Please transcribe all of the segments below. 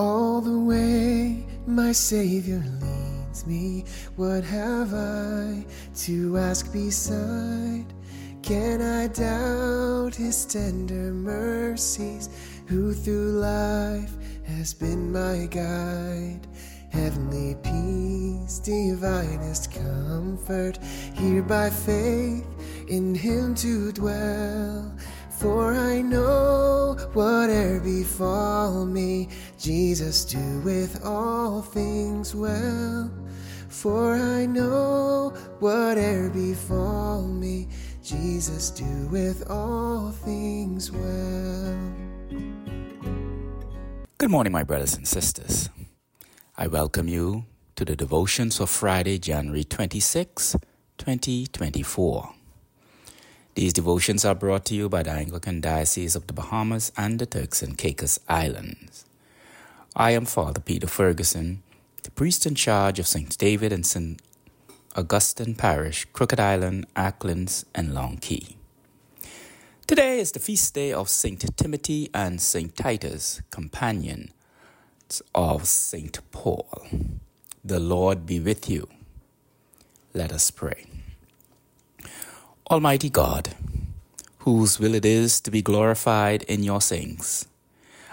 All the way my Savior leads me, what have I to ask beside? Can I doubt His tender mercies, who through life has been my guide? Heavenly peace, divinest comfort, here by faith in Him to dwell. For I know whate'er befall me, Jesus doeth all things well. For I know whate'er befall me, Jesus doeth all things well. Good morning, my brothers and sisters. I welcome you to the devotions for Friday, January 26, 2024. These devotions are brought to you by the Anglican Diocese of the Bahamas and the Turks and Caicos Islands. I am Father Peter Ferguson, the priest in charge of St. David and St. Augustine Parish, Crooked Island, Acklins, and Long Cay. Today is the feast day of St. Timothy and St. Titus, companions of St. Paul. The Lord be with you. Let us pray. Almighty God, whose will it is to be glorified in your saints,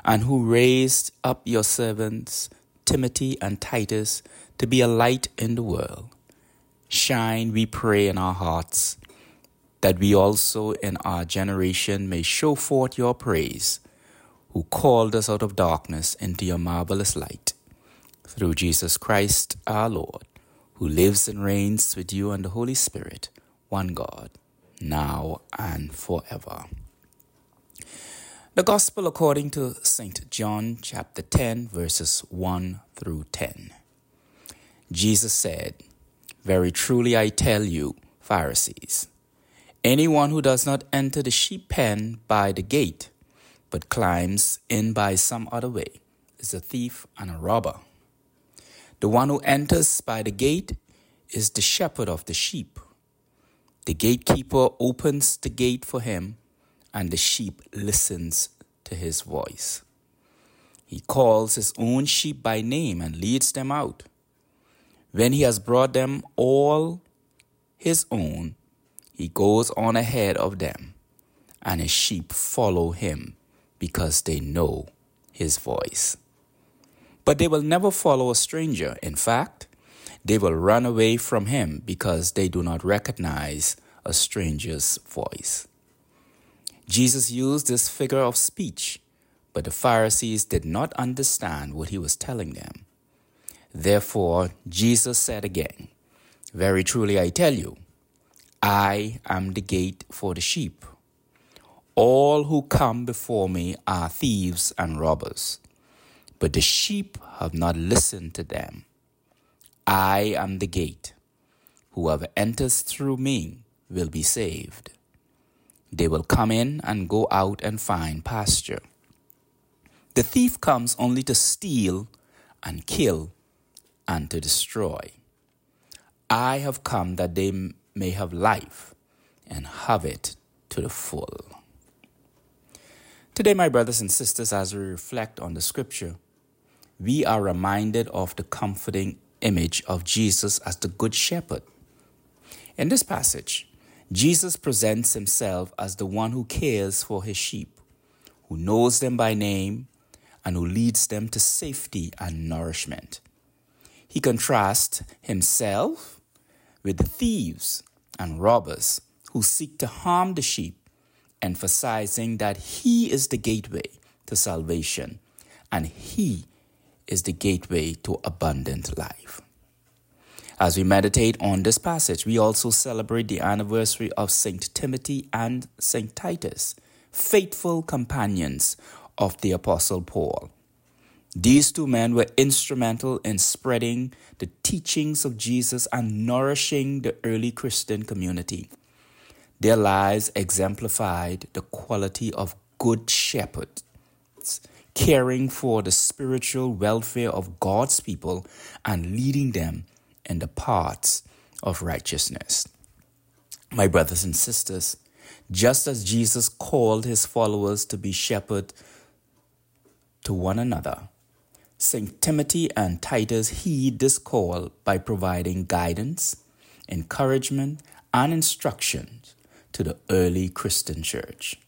and who raised up your servants Timothy and Titus to be a light in the world, shine, we pray, in our hearts, that we also in our generation may show forth your praise, who called us out of darkness into your marvelous light. Through Jesus Christ our Lord, who lives and reigns with you and the Holy Spirit, one God now and forever. The Gospel according to St. John chapter 10 verses 1 through 10. Jesus said, Very truly I tell you, Pharisees, anyone who does not enter the sheep pen by the gate, but climbs in by some other way, is a thief and a robber. The one who enters by the gate is the shepherd of the sheep. The gatekeeper opens the gate for him, and the sheep listens to his voice. He calls his own sheep by name and leads them out. When he has brought them all his own, he goes on ahead of them, and his sheep follow him because they know his voice. But they will never follow a stranger. In fact, they will run away from him because they do not recognize a stranger's voice. Jesus used this figure of speech, but the Pharisees did not understand what he was telling them. Therefore, Jesus said again, Very truly I tell you, I am the gate for the sheep. All who come before me are thieves and robbers, but the sheep have not listened to them. I am the gate. Whoever enters through me will be saved. They will come in and go out and find pasture. The thief comes only to steal and kill and to destroy. I have come that they may have life and have it to the full. Today, my brothers and sisters, as we reflect on the scripture, we are reminded of the comforting image of Jesus as the Good Shepherd. In this passage, Jesus presents himself as the one who cares for his sheep, who knows them by name, and who leads them to safety and nourishment. He contrasts himself with the thieves and robbers who seek to harm the sheep, emphasizing that he is the gateway to salvation and he is the gateway to abundant life. As we meditate on this passage, we also celebrate the anniversary of St. Timothy and St. Titus, faithful companions of the Apostle Paul. These two men were instrumental in spreading the teachings of Jesus and nourishing the early Christian community. Their lives exemplified the quality of good shepherds caring for the spiritual welfare of God's people and leading them in the paths of righteousness. My brothers and sisters, just as Jesus called his followers to be shepherd to one another, St. Timothy and Titus heed this call by providing guidance, encouragement, and instruction to the early Christian church.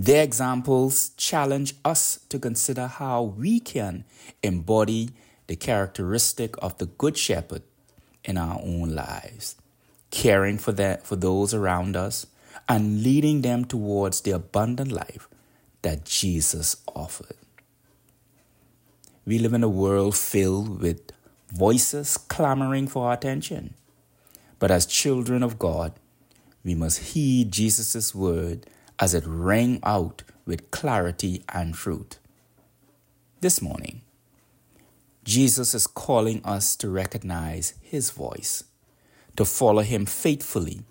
Their examples challenge us to consider how we can embody the characteristic of the Good Shepherd in our own lives, caring for, that, for those around us and leading them towards the abundant life that Jesus offered. We live in a world filled with voices clamoring for our attention. But as children of God, we must heed Jesus' word as it rang out with clarity and truth. This morning, Jesus is calling us to recognize his voice, to follow him faithfully,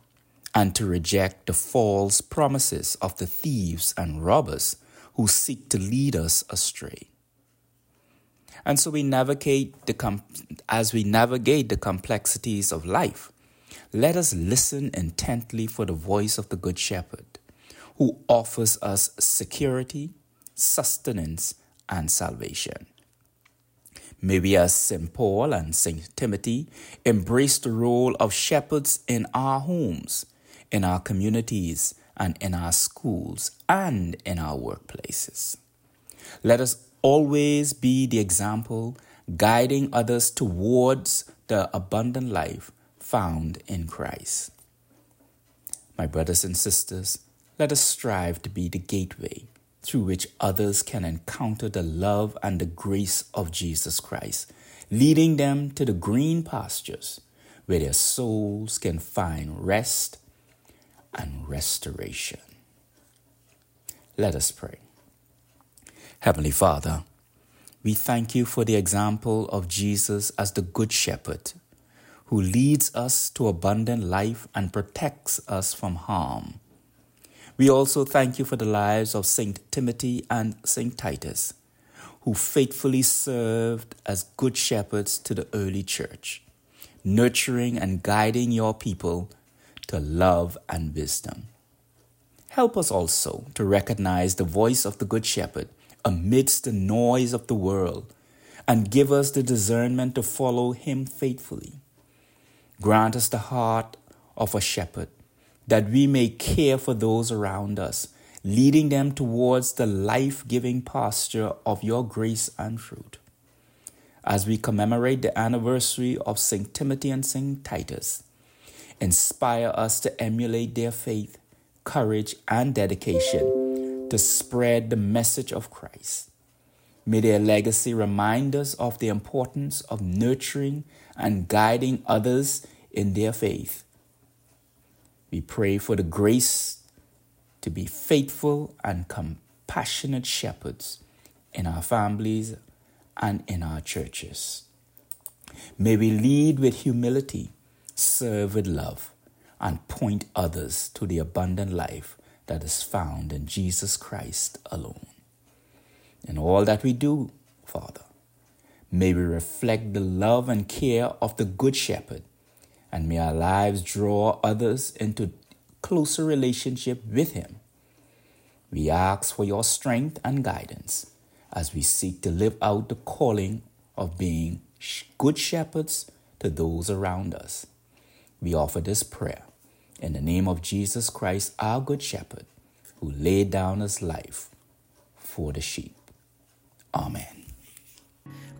and to reject the false promises of the thieves and robbers who seek to lead us astray. And so we navigate the com- as we navigate the complexities of life, let us listen intently for the voice of the Good Shepherd who offers us security, sustenance, and salvation. May we, as St. Paul and St. Timothy, embrace the role of shepherds in our homes, in our communities, and in our schools and in our workplaces. Let us always be the example guiding others towards the abundant life found in Christ. My brothers and sisters, let us strive to be the gateway through which others can encounter the love and the grace of Jesus Christ, leading them to the green pastures where their souls can find rest and restoration. Let us pray. Heavenly Father, we thank you for the example of Jesus as the Good Shepherd who leads us to abundant life and protects us from harm. We also thank you for the lives of St. Timothy and St. Titus, who faithfully served as good shepherds to the early church, nurturing and guiding your people to love and wisdom. Help us also to recognize the voice of the Good Shepherd amidst the noise of the world and give us the discernment to follow him faithfully. Grant us the heart of a shepherd that we may care for those around us, leading them towards the life giving pasture of your grace and fruit. As we commemorate the anniversary of St. Timothy and St. Titus, inspire us to emulate their faith, courage, and dedication to spread the message of Christ. May their legacy remind us of the importance of nurturing and guiding others in their faith we pray for the grace to be faithful and compassionate shepherds in our families and in our churches. May we lead with humility, serve with love, and point others to the abundant life that is found in Jesus Christ alone. In all that we do, Father, may we reflect the love and care of the Good Shepherd and may our lives draw others into closer relationship with him. We ask for your strength and guidance as we seek to live out the calling of being good shepherds to those around us. We offer this prayer in the name of Jesus Christ, our good shepherd, who laid down his life for the sheep. Amen.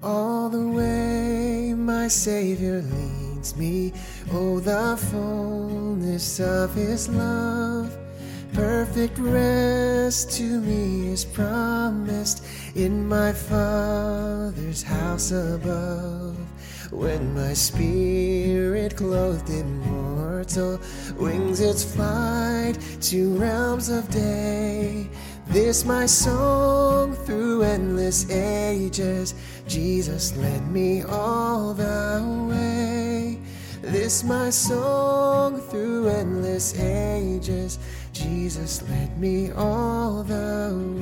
All the way my Savior leads me, oh, the fullness of His love. Perfect rest to me is promised in my Father's house above. When my spirit clothed immortal wings its flight to realms of day this my song through endless ages. Jesus led me all the. This my song through endless ages. Jesus led me all the way.